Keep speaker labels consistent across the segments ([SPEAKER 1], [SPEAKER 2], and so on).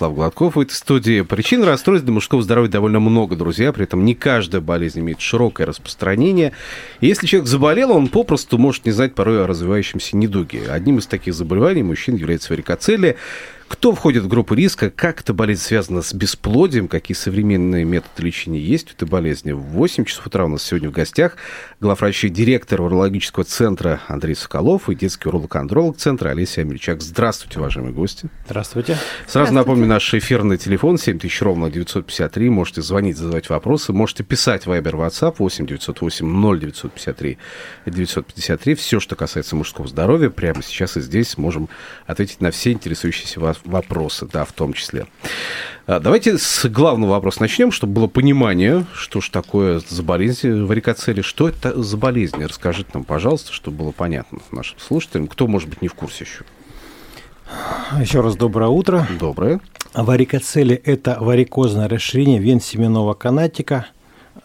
[SPEAKER 1] Станислав Гладков в этой студии. Причин расстройств для мужского здоровья довольно много, друзья. При этом не каждая болезнь имеет широкое распространение. И если человек заболел, он попросту может не знать порой о развивающемся недуге. Одним из таких заболеваний мужчин является варикоцелия. Кто входит в группу риска? Как эта болезнь связана с бесплодием? Какие современные методы лечения есть у этой болезни? В 8 часов утра у нас сегодня в гостях главврач и директор урологического центра Андрей Соколов и детский уролог-андролог центра Олеся Амельчак. Здравствуйте, уважаемые гости.
[SPEAKER 2] Здравствуйте.
[SPEAKER 1] Сразу напомню, наш эфирный телефон 7000 ровно 953. Можете звонить, задавать вопросы. Можете писать Viber, WhatsApp 8 908 0953 953. Все, что касается мужского здоровья, прямо сейчас и здесь можем ответить на все интересующиеся вас вопросы, да, в том числе. А, Давайте с главного вопроса начнем, чтобы было понимание, что же такое за болезнь варикоцели, что это за болезнь. Расскажите нам, пожалуйста, чтобы было понятно нашим слушателям, кто, может быть, не в курсе еще.
[SPEAKER 2] Еще раз доброе утро.
[SPEAKER 1] Доброе.
[SPEAKER 2] Варикоцели – это варикозное расширение вен семенного канатика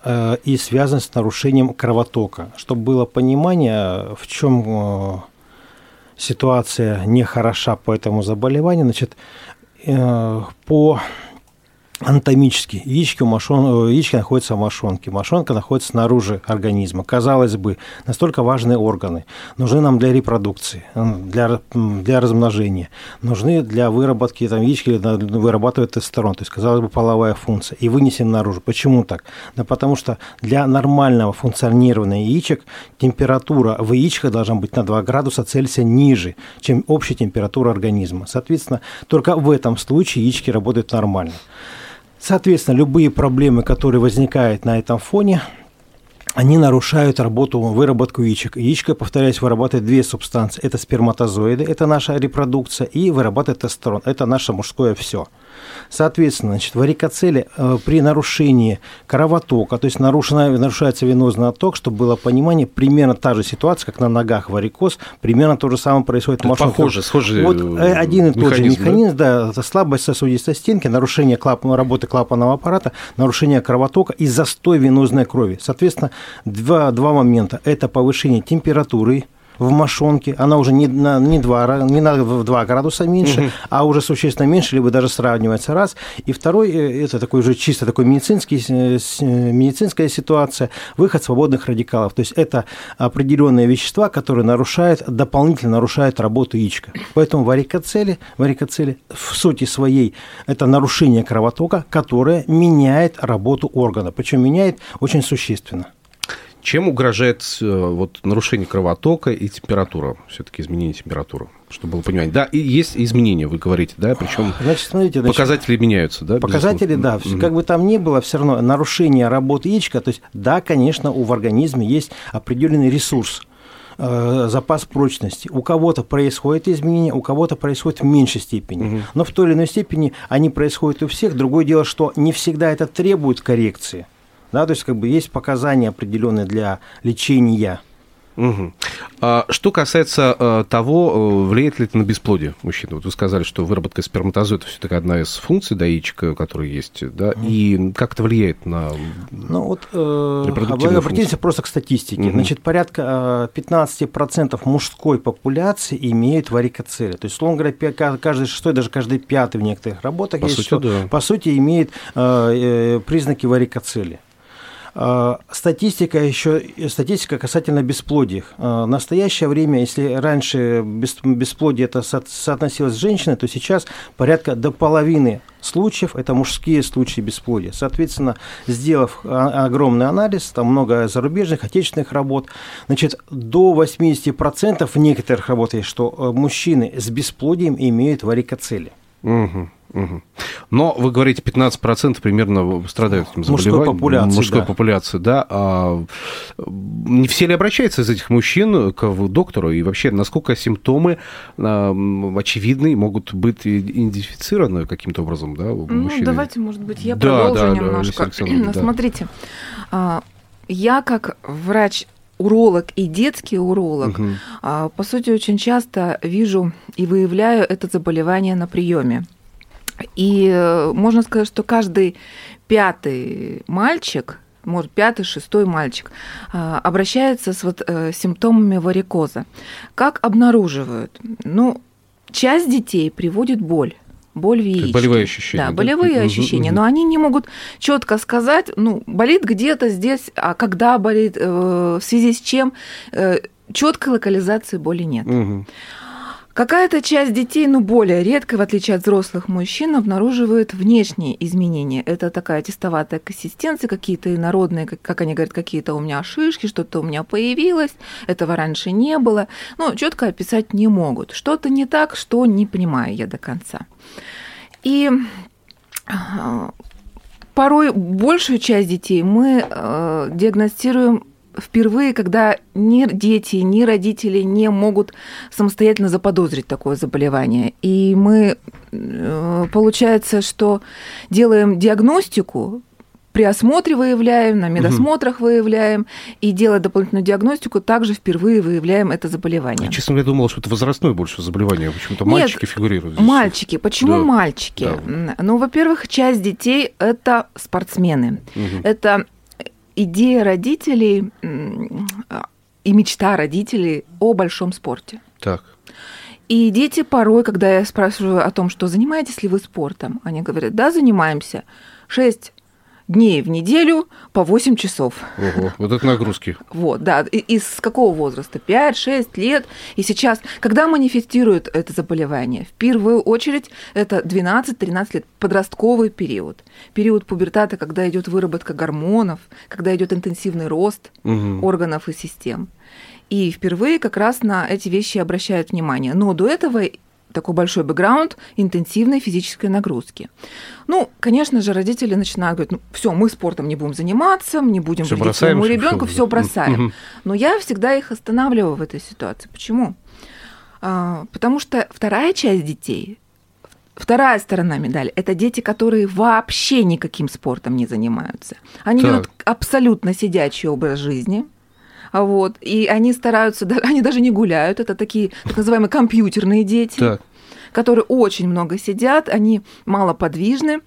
[SPEAKER 2] э, и связано с нарушением кровотока. Чтобы было понимание, в чем э, ситуация нехороша по этому заболеванию, значит, э, по анатомически. Яички, у мошон... э, яички находятся в мошонке. Мошонка находится снаружи организма. Казалось бы, настолько важные органы. Нужны нам для репродукции, для, для размножения. Нужны для выработки, там, яички да, вырабатывают тестостерон. То есть, казалось бы, половая функция. И вынесем наружу. Почему так? Да потому что для нормального функционирования яичек температура в яичках должна быть на 2 градуса Цельсия ниже, чем общая температура организма. Соответственно, только в этом случае яички работают нормально. Соответственно, любые проблемы, которые возникают на этом фоне, они нарушают работу, выработку яичек. Яичко, повторяюсь, вырабатывает две субстанции. Это сперматозоиды, это наша репродукция, и вырабатывает тестостерон. Это наше мужское все. Соответственно, значит, варикоцели э, при нарушении кровотока, то есть нарушена, нарушается венозный отток, чтобы было понимание, примерно та же ситуация, как на ногах варикоз, примерно то же самое происходит в
[SPEAKER 1] похоже, схожий
[SPEAKER 2] Вот э, один и тот же
[SPEAKER 1] механизм, да?
[SPEAKER 2] да, это слабость сосудистой стенки, нарушение клапан, работы клапанного аппарата, нарушение кровотока и застой венозной крови. Соответственно, два, два момента. Это повышение температуры в мошонке, она уже не на, не два, ра- не на в 2 градуса меньше, а уже существенно меньше, либо даже сравнивается раз. И второй, э, это такой уже чисто такой медицинский, э, э, медицинская ситуация, выход свободных радикалов. То есть это определенные вещества, которые нарушают, дополнительно нарушают работу яичка. Поэтому варикоцели, варикоцели в сути своей это нарушение кровотока, которое меняет работу органа. Причем меняет очень существенно.
[SPEAKER 1] Чем угрожает э, вот, нарушение кровотока и температура? Все-таки изменение температуры, чтобы было понимание. Да, и есть изменения, вы говорите, да, причем
[SPEAKER 2] Значит, смотрите, значит,
[SPEAKER 1] показатели меняются, да?
[SPEAKER 2] Показатели, да,
[SPEAKER 1] безусловно?
[SPEAKER 2] как бы там ни было, все равно нарушение работы яичка, то есть, да, конечно, у в организме есть определенный ресурс, э, запас прочности. У кого-то происходит изменение, у кого-то происходит в меньшей степени. Но в той или иной степени они происходят у всех. Другое дело, что не всегда это требует коррекции. Да, то есть как бы есть показания определенные для лечения.
[SPEAKER 1] Мгм. А что касается э, того, э, влияет ли это на бесплодие мужчины? Вот вы сказали, что выработка сперматозоида все-таки одна из функций да, яичка, которая есть, да, и как это влияет на...
[SPEAKER 2] Ну вот э,
[SPEAKER 1] Репродуктивная
[SPEAKER 2] обратимся просто к статистике.
[SPEAKER 1] Мгм.
[SPEAKER 2] Значит, порядка э, 15% мужской популяции имеют варикоцели. То есть, условно говоря, каждый шестой, даже каждый пятый в некоторых работах
[SPEAKER 1] По
[SPEAKER 2] есть,
[SPEAKER 1] сути,
[SPEAKER 2] что,
[SPEAKER 1] да.
[SPEAKER 2] по сути имеет э, э, признаки варикоцели. Э, Статистика еще, статистика касательно бесплодия. Э, В настоящее время, если раньше бес- бесплодие это со- соотносилось с женщиной, то сейчас порядка до половины случаев это мужские случаи бесплодия. Соответственно, сделав а- огромный анализ, там много зарубежных, отечественных работ, значит, до 80% в некоторых работах есть, что э, мужчины с бесплодием имеют варикоцели.
[SPEAKER 1] Мгм, мгм. Но вы говорите, 15% примерно страдают этим
[SPEAKER 2] Мужской
[SPEAKER 1] заболеванием.
[SPEAKER 2] популяции,
[SPEAKER 1] Мужской
[SPEAKER 2] да.
[SPEAKER 1] популяции, да. А не все ли обращаются из этих мужчин к доктору? И вообще, насколько симптомы а, очевидны, могут быть идентифицированы каким-то образом, да, у
[SPEAKER 3] Ну,
[SPEAKER 1] мужчины?
[SPEAKER 3] давайте, может быть, я
[SPEAKER 1] Да,
[SPEAKER 3] продолжу
[SPEAKER 1] да, да,
[SPEAKER 3] немножко.
[SPEAKER 1] Да.
[SPEAKER 3] Смотрите, а, я как врач уролог и детский уролог, а, по сути, очень часто вижу и выявляю это заболевание на приеме. И э, можно сказать, что каждый пятый мальчик, может, пятый, шестой мальчик, а, обращается с вот э, симптомами варикоза. Как обнаруживают? Ну, часть детей приводит боль. Боль в яичке.
[SPEAKER 1] болевые ощущения,
[SPEAKER 3] Да,
[SPEAKER 1] да?
[SPEAKER 3] болевые ощущения. Но они не могут четко сказать, ну, болит где-то здесь, а когда болит, э, в связи с чем, четкой локализации боли нет.
[SPEAKER 1] Мгм.
[SPEAKER 3] Какая-то часть детей, ну, более редко, в отличие от взрослых мужчин, обнаруживает внешние изменения. Это такая тестоватая консистенция, какие-то инородные, как, как они говорят, какие-то у меня шишки, что-то у меня появилось, этого раньше не было. Но четко описать не могут. Что-то не так, что не понимаю я до конца. И а, порой большую часть детей мы э, диагностируем впервые, когда ни дети, ни родители не могут самостоятельно заподозрить такое заболевание. И мы, э, получается, что делаем диагностику, при осмотре выявляем, на медосмотрах выявляем, и делая дополнительную диагностику, также впервые выявляем это заболевание.
[SPEAKER 1] Я, честно говоря, думал, что это возрастное больше заболевание. Почему-то
[SPEAKER 3] Нет,
[SPEAKER 1] мальчики фигурируют. здесь.
[SPEAKER 3] Мальчики. Почему
[SPEAKER 1] Да,
[SPEAKER 3] мальчики?
[SPEAKER 1] да.
[SPEAKER 3] Ну, во-первых, часть детей это спортсмены.
[SPEAKER 1] Мгм.
[SPEAKER 3] Это идея родителей и мечта родителей о большом спорте.
[SPEAKER 1] Так.
[SPEAKER 3] И дети порой, когда я спрашиваю о том, что занимаетесь ли вы спортом, они говорят, да, занимаемся. Шесть дней в неделю по 8 часов.
[SPEAKER 1] Ого, вот это нагрузки.
[SPEAKER 3] Вот, да. И, и с какого возраста? 5-6 лет. И сейчас, когда манифестирует это заболевание? В первую очередь это 12-13 лет, подростковый период. Период пубертата, когда идет выработка гормонов, когда идет интенсивный рост
[SPEAKER 1] Мгм.
[SPEAKER 3] органов и систем. И впервые как раз на эти вещи обращают внимание. Но до этого такой большой бэкграунд интенсивной физической нагрузки. Ну, конечно же, родители начинают говорить, ну, все, мы спортом не будем заниматься, не будем
[SPEAKER 1] Всё
[SPEAKER 3] вредить своему ребенку, все бросаем. Но я всегда их останавливаю в этой ситуации. Почему? А, Потому что вторая часть детей, вторая сторона медали, это дети, которые вообще никаким спортом не занимаются. Они
[SPEAKER 1] Так.
[SPEAKER 3] ведут абсолютно сидячий образ жизни. А Вот, и они стараются, они даже не гуляют, это такие так называемые компьютерные дети,
[SPEAKER 1] Так.
[SPEAKER 3] которые очень много сидят, они малоподвижны,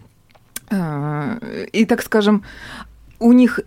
[SPEAKER 3] э, и, так скажем, у них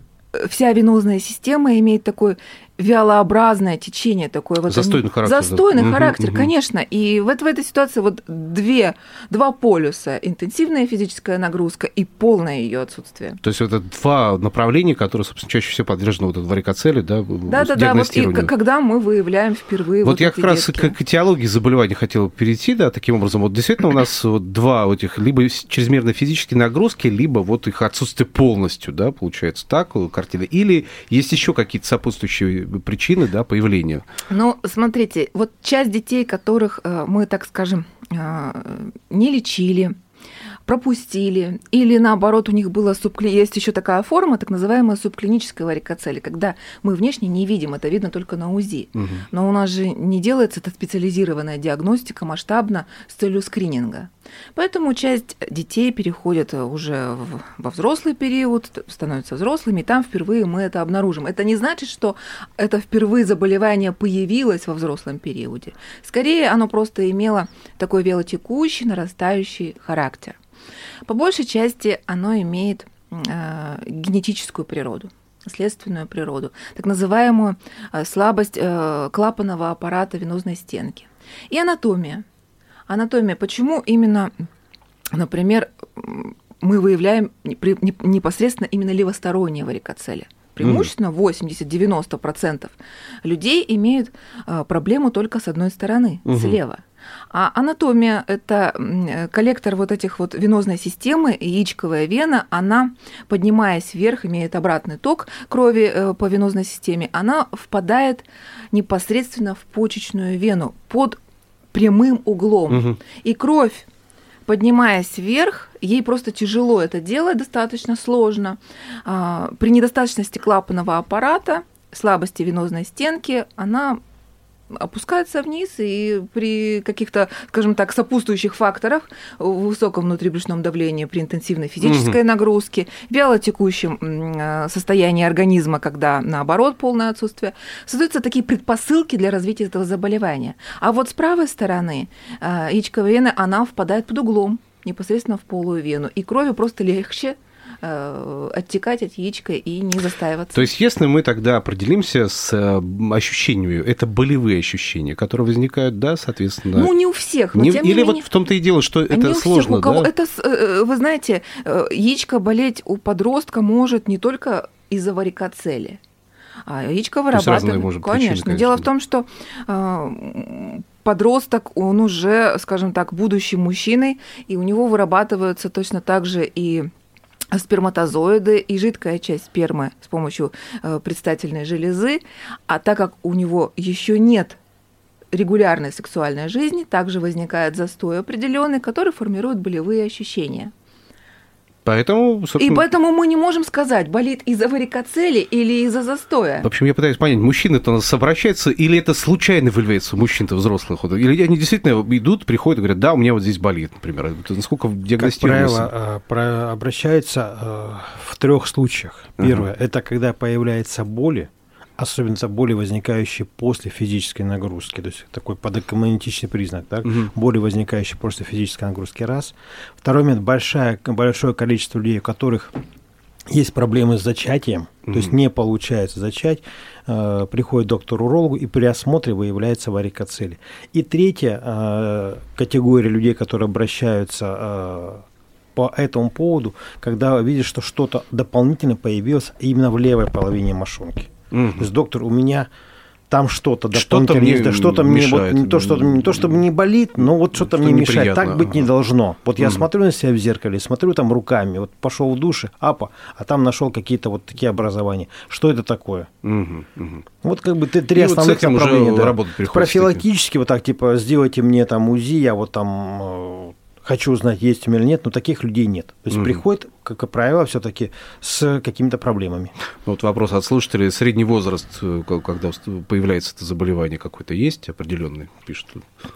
[SPEAKER 3] вся венозная система имеет такой вялообразное течение такое вот
[SPEAKER 1] Застойный
[SPEAKER 3] они-
[SPEAKER 1] характер, да.
[SPEAKER 3] застойный
[SPEAKER 1] Мгм,
[SPEAKER 3] характер
[SPEAKER 1] мгм.
[SPEAKER 3] конечно и вот в этой ситуации вот две два полюса интенсивная физическая нагрузка и полное ее отсутствие
[SPEAKER 1] То есть это два направления, которые, собственно, чаще всего подвержены вот этой варикоцеле, да,
[SPEAKER 3] да да да вот и когда мы выявляем впервые
[SPEAKER 1] Вот,
[SPEAKER 3] вот,
[SPEAKER 1] я как раз
[SPEAKER 3] детки.
[SPEAKER 1] к, этиологии заболеваний хотел перейти, да, таким образом. Вот действительно у нас вот два вот этих либо чрезмерно физические нагрузки, либо вот их отсутствие полностью, да, получается так, картина. Или есть еще какие-то сопутствующие причины, да, появления.
[SPEAKER 3] Ну, смотрите, вот часть детей, которых э, мы, так скажем, э, не лечили, пропустили, или наоборот у них было субкли... есть еще такая форма, так называемая субклиническая варикоцель, когда мы внешне не видим, это видно только на УЗИ. Но у нас же не делается эта специализированная диагностика масштабно с целью скрининга. Поэтому часть детей переходит уже в- во взрослый период, становятся взрослыми, и там впервые мы это обнаружим. Это не значит, что это впервые заболевание появилось во взрослом периоде. Скорее, оно просто имело такой велотекущий, нарастающий характер. По большей части оно имеет э, генетическую природу следственную природу, так называемую э, слабость э, клапанного аппарата венозной стенки. И анатомия. Анатомия. Почему именно, например, мы выявляем непосредственно именно левосторонние варикоцели? Преимущественно 80-90% людей имеют э, проблему только с одной стороны,
[SPEAKER 1] Мгм.
[SPEAKER 3] слева. А анатомия – это коллектор вот этих вот венозной системы, яичковая вена, она, поднимаясь вверх, имеет обратный ток крови э, по венозной системе, она впадает непосредственно в почечную вену под прямым углом.
[SPEAKER 1] Мгм.
[SPEAKER 3] И кровь, поднимаясь вверх, ей просто тяжело это делать, достаточно сложно. А, При недостаточности клапанного аппарата, слабости венозной стенки, она опускается вниз, и при каких-то, скажем так, сопутствующих факторах, высоком внутрибрюшном давлении, при интенсивной физической нагрузке, вялотекущем э, состоянии организма, когда наоборот полное отсутствие, создаются такие предпосылки для развития этого заболевания. А вот с правой стороны э, яичковая вена, она впадает под углом непосредственно в полую вену, и крови просто легче оттекать от яичка и не застаиваться.
[SPEAKER 1] То есть, если мы тогда определимся с э, ощущениями, это болевые ощущения, которые возникают, да, соответственно.
[SPEAKER 3] Ну, не у всех, но
[SPEAKER 1] Не-
[SPEAKER 3] тем не
[SPEAKER 1] или
[SPEAKER 3] менее...
[SPEAKER 1] вот в том-то и дело, что
[SPEAKER 3] Не
[SPEAKER 1] это
[SPEAKER 3] у всех,
[SPEAKER 1] сложно,
[SPEAKER 3] у кого
[SPEAKER 1] да?
[SPEAKER 3] это, э, вы знаете, э, яичко болеть у подростка может не только из-за варикоцели. А яичко вырабатывает,
[SPEAKER 1] может, причины,
[SPEAKER 3] конечно.
[SPEAKER 1] конечно.
[SPEAKER 3] Дело в том, что э, подросток, он уже, скажем так, будущий мужчиной, и у него вырабатываются точно так же и сперматозоиды и жидкая часть спермы с помощью э, предстательной железы, а так как у него еще нет регулярной сексуальной жизни, также возникает застой определенный, который формирует болевые ощущения.
[SPEAKER 1] Поэтому,
[SPEAKER 3] И
[SPEAKER 1] собственно,
[SPEAKER 3] поэтому мы не можем сказать, болит из-за варикоцели или из-за застоя.
[SPEAKER 1] В общем, я пытаюсь понять, мужчины-то у нас обращаются, или это случайно выявляется у мужчин-то взрослых? Или они действительно идут, приходят и говорят, да, у меня вот здесь болит, например. Это насколько
[SPEAKER 2] Как
[SPEAKER 1] диагностируется?
[SPEAKER 2] правило, э, про- обращаются э, в трех случаях. Первое это когда появляются боли, особенно это боли, возникающие после физической нагрузки, то есть такой подокоммунетичный признак, так?
[SPEAKER 1] Мгм.
[SPEAKER 2] боли, возникающие после физической нагрузки, раз. Второй момент, большая, большое количество людей, у которых есть проблемы с зачатием, то есть не получается зачать, э, приходит к доктору-урологу и при осмотре выявляется варикоцель. И третья э, категория людей, которые обращаются э, по этому поводу, когда видят, что что-то дополнительно появилось именно в левой половине мошонки.
[SPEAKER 1] Мгм.
[SPEAKER 2] То есть, доктор, у меня там что-то
[SPEAKER 1] Что-то
[SPEAKER 2] дополнительно
[SPEAKER 1] мне
[SPEAKER 2] есть, да, что-то мне вот
[SPEAKER 1] мешает.
[SPEAKER 2] не то, что не то, чтобы не болит, но вот что-то
[SPEAKER 1] Что
[SPEAKER 2] мне мешает.
[SPEAKER 1] неприятно,
[SPEAKER 2] Так быть не должно. Вот я
[SPEAKER 1] Мгм.
[SPEAKER 2] смотрю на себя в зеркале, смотрю там руками, вот пошел в душе, апа, а там нашел какие-то вот такие образования. Что это такое?
[SPEAKER 1] Мгм, мгм.
[SPEAKER 2] Вот как бы т- три
[SPEAKER 1] И вот
[SPEAKER 2] основных
[SPEAKER 1] уже
[SPEAKER 2] направления. да. Профилактически вот так, типа, сделайте мне там УЗИ, я вот там э, хочу узнать, есть у меня или нет, но таких людей нет. То есть
[SPEAKER 1] Мгм.
[SPEAKER 2] приходит, как правило, все-таки с какими-то проблемами.
[SPEAKER 1] Вот вопрос от слушателей. Средний возраст, э, ко- когда появляется это заболевание какое-то, есть определенный? Пишут.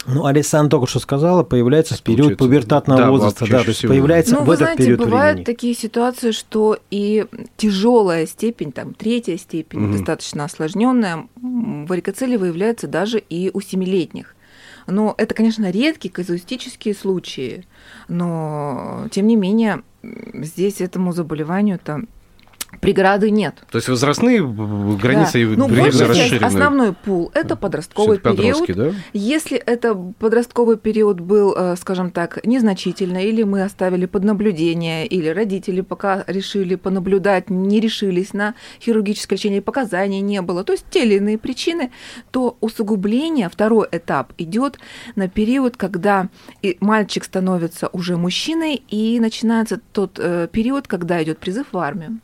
[SPEAKER 2] Ну, Александр только что сказала, появляется в период пубертатного
[SPEAKER 1] да,
[SPEAKER 2] возраста, да, то есть
[SPEAKER 1] всего.
[SPEAKER 2] появляется
[SPEAKER 3] Ну,
[SPEAKER 2] в
[SPEAKER 3] вы
[SPEAKER 2] этот
[SPEAKER 3] знаете,
[SPEAKER 2] период
[SPEAKER 3] бывают
[SPEAKER 2] времени.
[SPEAKER 3] такие ситуации, что и тяжелая степень, там третья степень,
[SPEAKER 1] Мгм.
[SPEAKER 3] достаточно осложненная, варикоцели выявляются даже и у семилетних. Но это, конечно, редкие казуистические случаи, но тем не менее здесь этому заболеванию-то преграды нет.
[SPEAKER 1] То есть возрастные границы
[SPEAKER 3] Да. Ну, часть,
[SPEAKER 1] расширены.
[SPEAKER 3] основной пул – это подростковый период.
[SPEAKER 1] да?
[SPEAKER 3] Если это подростковый период был, э, скажем так, незначительно, или мы оставили под наблюдение, или родители пока решили понаблюдать, не решились на хирургическое лечение, показаний не было, то есть те или иные причины, то усугубление, второй этап идет на период, когда мальчик становится уже мужчиной, и начинается тот э, период, когда идет призыв в армию.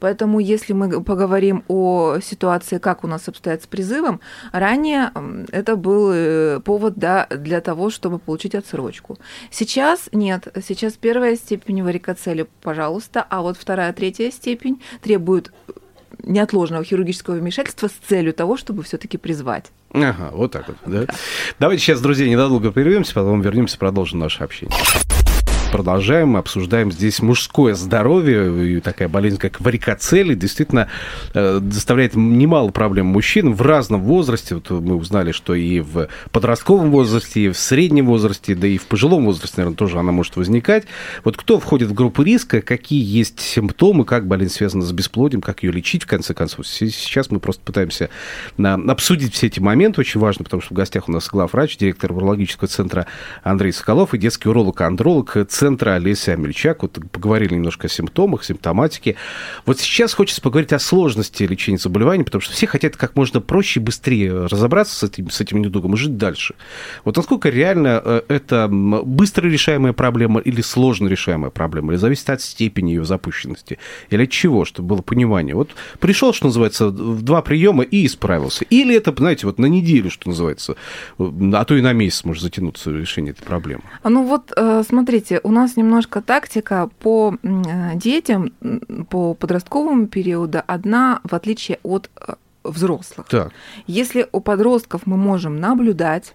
[SPEAKER 3] Поэтому, если мы поговорим о ситуации, как у нас обстоят с призывом, ранее это был э, повод да, для того, чтобы получить отсрочку. Сейчас нет. Сейчас первая степень варикоцели, пожалуйста, а вот вторая, третья степень требует неотложного хирургического вмешательства с целью того, чтобы все-таки призвать.
[SPEAKER 1] Ага, вот так вот, да. Давайте сейчас, друзья, ненадолго прервемся, потом вернемся, продолжим наше общение. Продолжаем, обсуждаем здесь мужское здоровье. И такая болезнь, как варикоцели, действительно э, доставляет немало проблем мужчин в разном возрасте. Вот мы узнали, что и в подростковом возрасте, и в среднем возрасте, да и в пожилом возрасте, наверное, тоже она может возникать. Вот кто входит в группу риска, какие есть симптомы, как болезнь связана с бесплодием, как ее лечить, в конце концов. Сейчас мы просто пытаемся на- обсудить все эти моменты, очень важно, потому что в гостях у нас главврач, директор урологического центра Андрей Соколов и детский уролог-андролог центра Олеся Амельчак. Вот поговорили немножко о симптомах, симптоматике. Вот сейчас хочется поговорить о сложности лечения заболеваний, потому что все хотят как можно проще и быстрее разобраться с этим, с этим недугом и жить дальше. Вот насколько реально э, это быстро решаемая проблема или сложно решаемая проблема, или зависит от степени ее запущенности, или от чего, чтобы было понимание. Вот пришел, что называется, в два приема и исправился. Или это, знаете, вот на неделю, что называется, э, а то и на месяц может затянуться решение этой проблемы.
[SPEAKER 3] Ну вот, э, смотрите, нас немножко тактика по э, детям, по подростковому периоду одна, в отличие от э, взрослых.
[SPEAKER 1] Так.
[SPEAKER 3] Если у подростков мы можем наблюдать,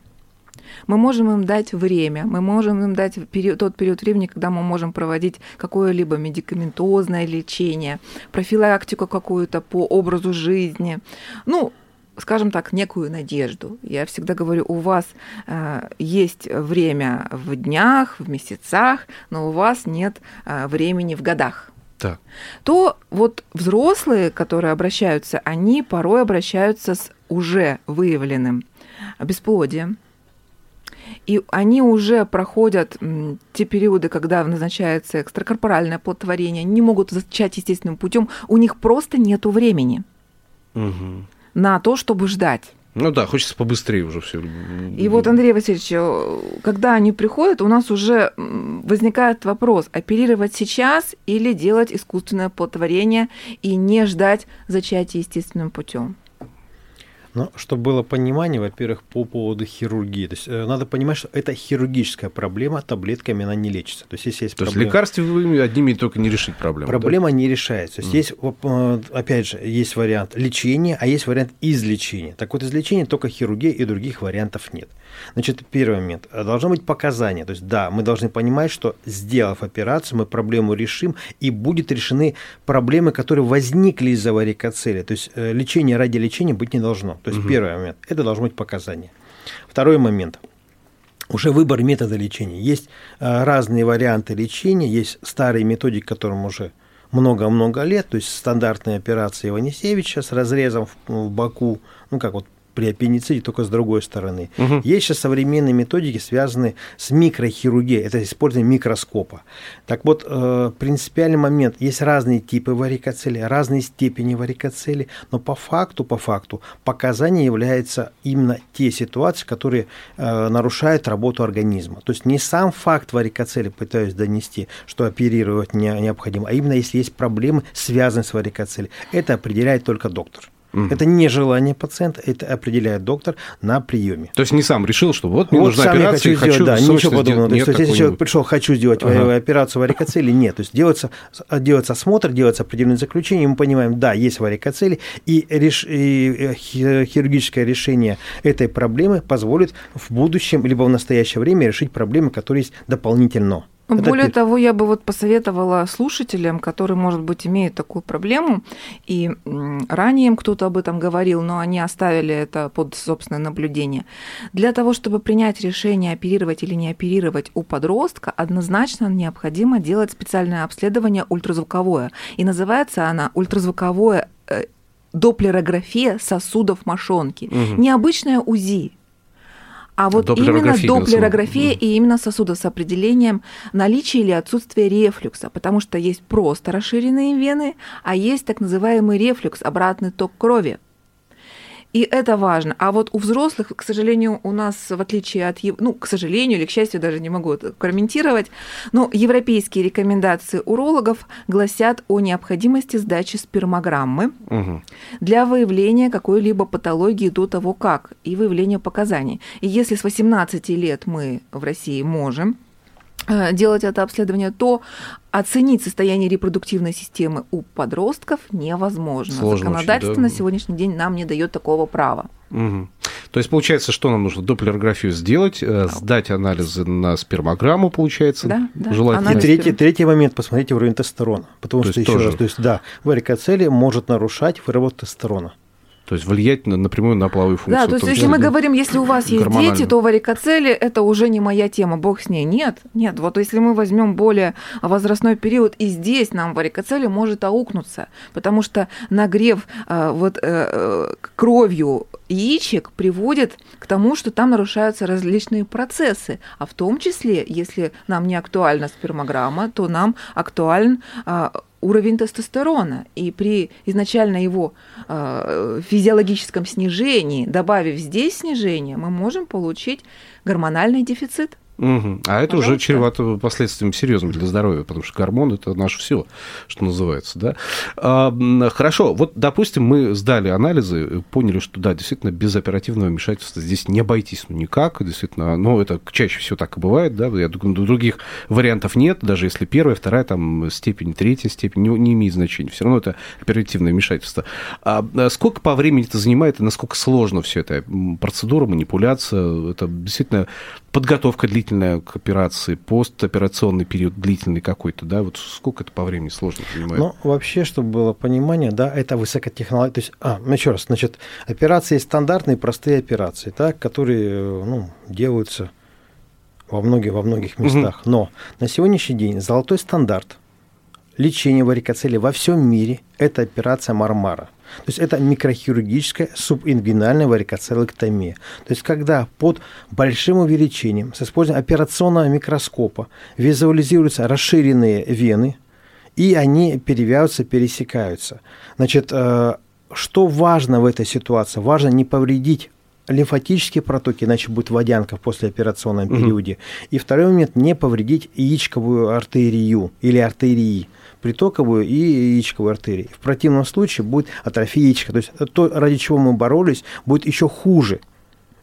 [SPEAKER 3] мы можем им дать время, мы можем им дать период, тот период времени, когда мы можем проводить какое-либо медикаментозное лечение, профилактику какую-то по образу жизни. Ну, скажем так, некую надежду. Я всегда говорю, у вас э, есть время в днях, в месяцах, но у вас нет э, времени в годах.
[SPEAKER 1] Так.
[SPEAKER 3] То вот взрослые, которые обращаются, они порой обращаются с уже выявленным бесплодием. И они уже проходят те периоды, когда назначается экстракорпоральное плодотворение, не могут зачать естественным путем, у них просто нету времени
[SPEAKER 1] Мгм.
[SPEAKER 3] На то, чтобы ждать.
[SPEAKER 1] Ну да, хочется побыстрее уже все.
[SPEAKER 3] И вот, Андрей Васильевич, э, когда они приходят, у нас уже возникает вопрос, оперировать сейчас или делать искусственное плодотворение и не ждать зачатия естественным путем.
[SPEAKER 2] Но чтобы было понимание, во-первых, по поводу хирургии. То есть э, надо понимать, что это хирургическая проблема, таблетками она не лечится. То есть если есть
[SPEAKER 1] То есть
[SPEAKER 2] проблема-
[SPEAKER 1] лекарствами одними только не решить проблему. да?
[SPEAKER 2] Проблема не решается. То есть, есть, вот, э, опять же, есть вариант лечения, а есть вариант излечения. Так вот, излечения только хирургия и других вариантов нет. Значит, первый момент. Должно быть показание. То есть, да, мы должны понимать, что сделав операцию, мы проблему решим, и будут решены проблемы, которые возникли из-за варикоцелия. То есть, э, лечение ради лечения быть не должно. То есть, первый момент. Это должно быть показание. Второй момент уже выбор метода лечения. Есть э, разные варианты лечения, есть старые методики, которым уже много-много лет, то есть стандартная операция Иванисевича с разрезом в, в боку, ну как вот при аппендициде, только с другой стороны.
[SPEAKER 1] Мгм.
[SPEAKER 2] Есть сейчас современные методики, связанные с микрохирургией, это использование микроскопа. Так вот, э, принципиальный момент, есть разные типы варикоцели, разные степени варикоцели, но по факту, по факту, показанием являются именно те ситуации, которые э, нарушают работу организма. То есть не сам факт варикоцели пытаюсь донести, что оперировать не, необходимо, а именно если есть проблемы, связанные с варикоцелью. Это определяет только доктор.
[SPEAKER 1] Мгм.
[SPEAKER 2] Это не желание пациента, это определяет доктор на приеме.
[SPEAKER 1] То есть не сам решил, что вот мне
[SPEAKER 2] Вот
[SPEAKER 1] нужна
[SPEAKER 2] сам я
[SPEAKER 1] операция, и
[SPEAKER 2] хочу сделать, да, ничего подобного. То
[SPEAKER 1] Нет,
[SPEAKER 2] есть, если человек пришел, хочу сделать
[SPEAKER 1] Ага.
[SPEAKER 2] э, операцию варикоцели, нет. То есть делается, делается осмотр, делается определенное заключение, мы понимаем, да, есть варикоцели, и, реш- и э, хи- хирургическое решение этой проблемы позволит в будущем, либо в настоящее время решить проблемы, которые есть дополнительно. Это
[SPEAKER 3] Более
[SPEAKER 2] пер-
[SPEAKER 3] того, я бы вот посоветовала слушателям, которые, может быть, имеют такую проблему, и ранее им кто-то об этом говорил, но они оставили это под собственное наблюдение. Для того, чтобы принять решение, оперировать или не оперировать у подростка, однозначно необходимо делать специальное обследование ультразвуковое. И называется она ультразвуковое э, доплерография сосудов мошонки.
[SPEAKER 1] Мгм.
[SPEAKER 3] Необычное УЗИ. А вот именно
[SPEAKER 1] Доплерография
[SPEAKER 3] и именно сосуда с определением наличия или отсутствия рефлюкса, потому что есть просто расширенные вены, а есть так называемый рефлюкс, обратный ток крови. И это важно. А вот у взрослых, к сожалению, у нас, в отличие от... Ну, к сожалению или к счастью, даже не могу это комментировать, но европейские рекомендации урологов гласят о необходимости сдачи спермограммы
[SPEAKER 1] Мгм.
[SPEAKER 3] для выявления какой-либо патологии до того как и выявления показаний. И если с 18 лет мы в России можем делать это обследование, то оценить состояние репродуктивной системы у подростков невозможно.
[SPEAKER 1] Сложно очень,
[SPEAKER 3] Законодательство
[SPEAKER 1] да.
[SPEAKER 3] на сегодняшний день нам не дает такого права.
[SPEAKER 1] Мгм. То есть, получается, что нам нужно? Доплерографию сделать, э, сдать анализы на спермограмму, получается,
[SPEAKER 3] Да, да.
[SPEAKER 1] желательно.
[SPEAKER 2] И третий, третий момент, посмотрите уровень тестостерона. Потому
[SPEAKER 1] То
[SPEAKER 2] что, еще
[SPEAKER 1] тоже-
[SPEAKER 2] раз, то есть, да, варикоцелия может нарушать выработку тестостерона.
[SPEAKER 1] То есть влиять на- напрямую на половую функцию.
[SPEAKER 3] Да, то есть если мы говорим, если у вас есть дети, то варикоцели это уже не моя тема, бог с ней. Нет, нет. Вот если мы возьмем более возрастной период, и здесь нам варикоцели может аукнуться, потому что нагрев э, вот, э, э, кровью яичек приводит к тому, что там нарушаются различные процессы, а в том числе, если нам не актуальна спермограмма, то нам актуален уровень тестостерона. И при изначально его э, физиологическом снижении, добавив здесь снижение, мы можем получить гормональный дефицит.
[SPEAKER 1] Мгм. А это уже чревато последствиями серьезными для здоровья, потому что гормон это наше все, что называется, да. А, хорошо, вот, допустим, мы сдали анализы, поняли, что да, действительно без оперативного вмешательства здесь не обойтись ну, никак, действительно, ну это чаще всего так и бывает, да, я думаю, других вариантов нет, даже если первая, вторая там степень, третья степень не, не имеет значения, все равно это оперативное вмешательство. А а сколько по времени это занимает и насколько сложно все это? Процедура, манипуляция, это действительно подготовка длительная к операции, постоперационный период длительный какой-то, да, вот сколько это по времени сложно понимать?
[SPEAKER 2] Ну, вообще, чтобы было понимание, да, это высокотехнология. То есть, а, ну, еще раз, значит, операции стандартные, простые операции, так, которые, э, ну, делаются во многих, во многих местах. Но на сегодняшний день золотой стандарт лечения варикоцелей во всем мире – это операция Мармара. То есть это микрохирургическая субингвинальная варикоцелэктомия. То есть когда под большим увеличением с использованием операционного микроскопа визуализируются расширенные вены, и они перевяются, пересекаются. Значит, э, что важно в этой ситуации? Важно не повредить лимфатические протоки, иначе будет водянка в послеоперационном
[SPEAKER 1] Мгм.
[SPEAKER 2] периоде. И второй момент, не повредить яичковую артерию или артерии притоковую и яичковую артерию. В противном случае будет атрофия яичка. То есть то, ради чего мы боролись, будет еще хуже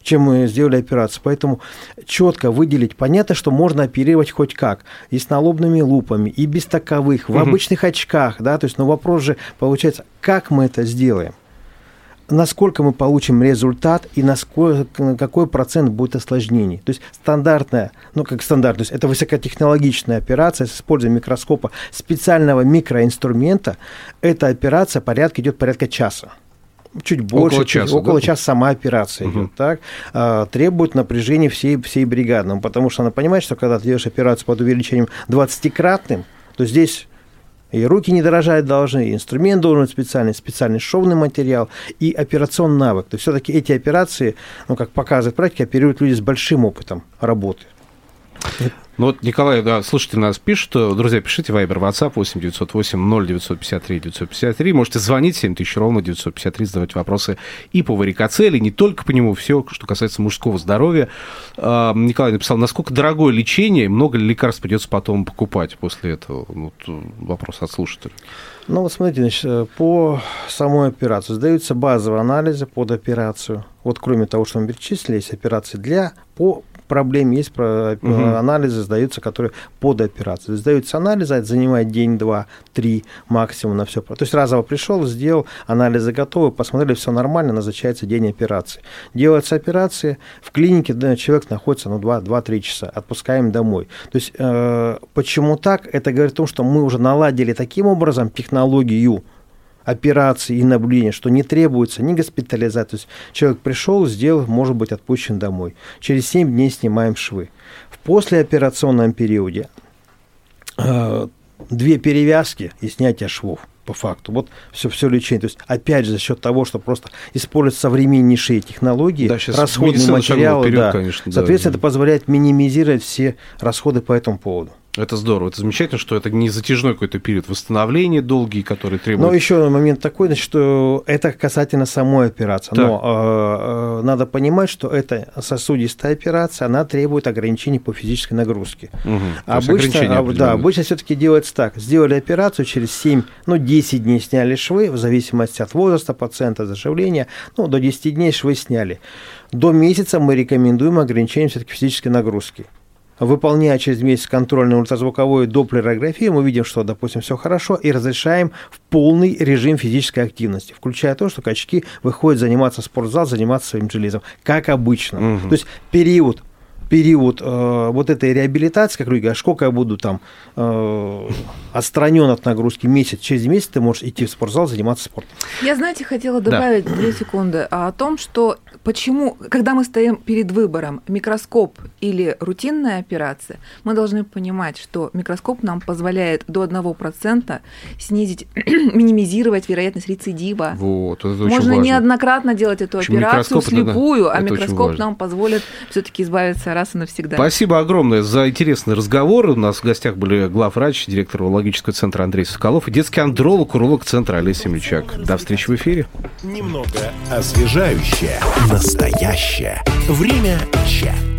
[SPEAKER 2] чем мы сделали операцию. Поэтому четко выделить, понятно, что можно оперировать хоть как, и с налобными лупами, и без таковых, в
[SPEAKER 1] Мгм.
[SPEAKER 2] обычных очках, да, то есть, но вопрос же получается, как мы это сделаем? Насколько мы получим результат и насколько, на какой процент будет осложнений. То есть стандартная, ну как стандарт, то есть это высокотехнологичная операция с использованием микроскопа специального микроинструмента. Эта операция порядка идет порядка часа чуть больше,
[SPEAKER 1] Около
[SPEAKER 2] чуть-
[SPEAKER 1] часа,
[SPEAKER 2] около
[SPEAKER 1] да?
[SPEAKER 2] часа сама операция
[SPEAKER 1] Мгм.
[SPEAKER 2] идет, так, а, требует напряжения всей, всей бригады, Ну, потому что она понимает, что когда ты делаешь операцию под увеличением 20-кратным, то здесь и руки не дорожать должны, и инструмент должен быть специальный, специальный шовный материал и операционный навык. То есть все-таки эти операции, ну, как показывает практика, оперируют люди с большим опытом работы.
[SPEAKER 1] Ну вот Николай, да, слушатель нас пишет, что, друзья, пишите Вайбер, WhatsApp 8 908 0953 953. Можете звонить 7000 ровно 953, задавать вопросы и по варикоцеле, не только по нему, все, что касается мужского здоровья. А, Николай написал, насколько дорогое лечение, много ли лекарств придется потом покупать после этого? Вот вопрос от слушателя.
[SPEAKER 2] Ну, вот смотрите, значит, э, по самой операции сдаются базовые анализы под операцию. Вот кроме того, что мы перечислили, есть операции для, по проблеме есть про,
[SPEAKER 1] Мгм.
[SPEAKER 2] анализы сдаются, которые под операцию. Сдаются анализы, это занимает день, два, три максимум на все. То есть разово пришел, сделал, анализы готовы, посмотрели, все нормально, назначается день операции. Делается операция, в клинике да, человек находится ну, 2-3 часа, отпускаем домой. То есть э, почему так? Это говорит о том, что мы уже наладили таким образом технологию операции и наблюдения, что не требуется ни госпитализация. То есть человек пришел, сделал, может быть отпущен домой. Через 7 дней снимаем швы. В послеоперационном периоде э, две перевязки и снятие швов по факту. Вот все, все лечение. То есть, опять же, за счет того, что просто используют современнейшие технологии,
[SPEAKER 1] Да,
[SPEAKER 2] расходные материалы,
[SPEAKER 1] вперед,
[SPEAKER 2] да.
[SPEAKER 1] конечно, да.
[SPEAKER 2] соответственно, это позволяет минимизировать все расходы по этому поводу.
[SPEAKER 1] Это здорово, это замечательно, что это не затяжной какой-то период восстановления долгий, который требует...
[SPEAKER 2] Но еще момент такой, значит, что это касательно самой операции. Но э, э, надо понимать, что это сосудистая операция, она требует ограничений по физической нагрузке.
[SPEAKER 1] Ограничения
[SPEAKER 2] Обычно, а, да, обычно все-таки делается так. Сделали операцию, через 7, ну, 10 дней сняли швы, в зависимости от возраста пациента, заживления, ну, до 10 дней швы сняли. До месяца мы рекомендуем ограничение все-таки физической нагрузки. Выполняя через месяц контрольную ультразвуковую доплерографию, мы видим, что, допустим, все хорошо, и разрешаем в полный режим физической активности, включая то, что качки выходят заниматься в спортзал, заниматься своим железом, как обычно.
[SPEAKER 1] Мгм.
[SPEAKER 2] То есть период период э, вот этой реабилитации, как люди говорят, сколько я буду там э, отстранен от нагрузки месяц, через месяц ты можешь идти в спортзал, заниматься спортом.
[SPEAKER 3] Я, знаете, хотела добавить две секунды а, о том, что почему, когда мы стоим перед выбором микроскоп или рутинная операция, мы должны понимать, что микроскоп нам позволяет до 1% снизить, минимизировать вероятность рецидива.
[SPEAKER 1] Вот, это очень
[SPEAKER 3] Можно
[SPEAKER 1] важно.
[SPEAKER 3] неоднократно делать эту
[SPEAKER 1] общем,
[SPEAKER 3] операцию
[SPEAKER 1] микроскоп это да,
[SPEAKER 3] а микроскоп нам позволит все-таки избавиться раз и навсегда.
[SPEAKER 1] Спасибо огромное за интересный разговор. У нас в гостях были главврач, директор урологического центра Андрей Соколов и детский андролог, уролог центра Олеся Мельчак. До встречи в эфире.
[SPEAKER 4] Немного освежающее. Настоящее. Время чат.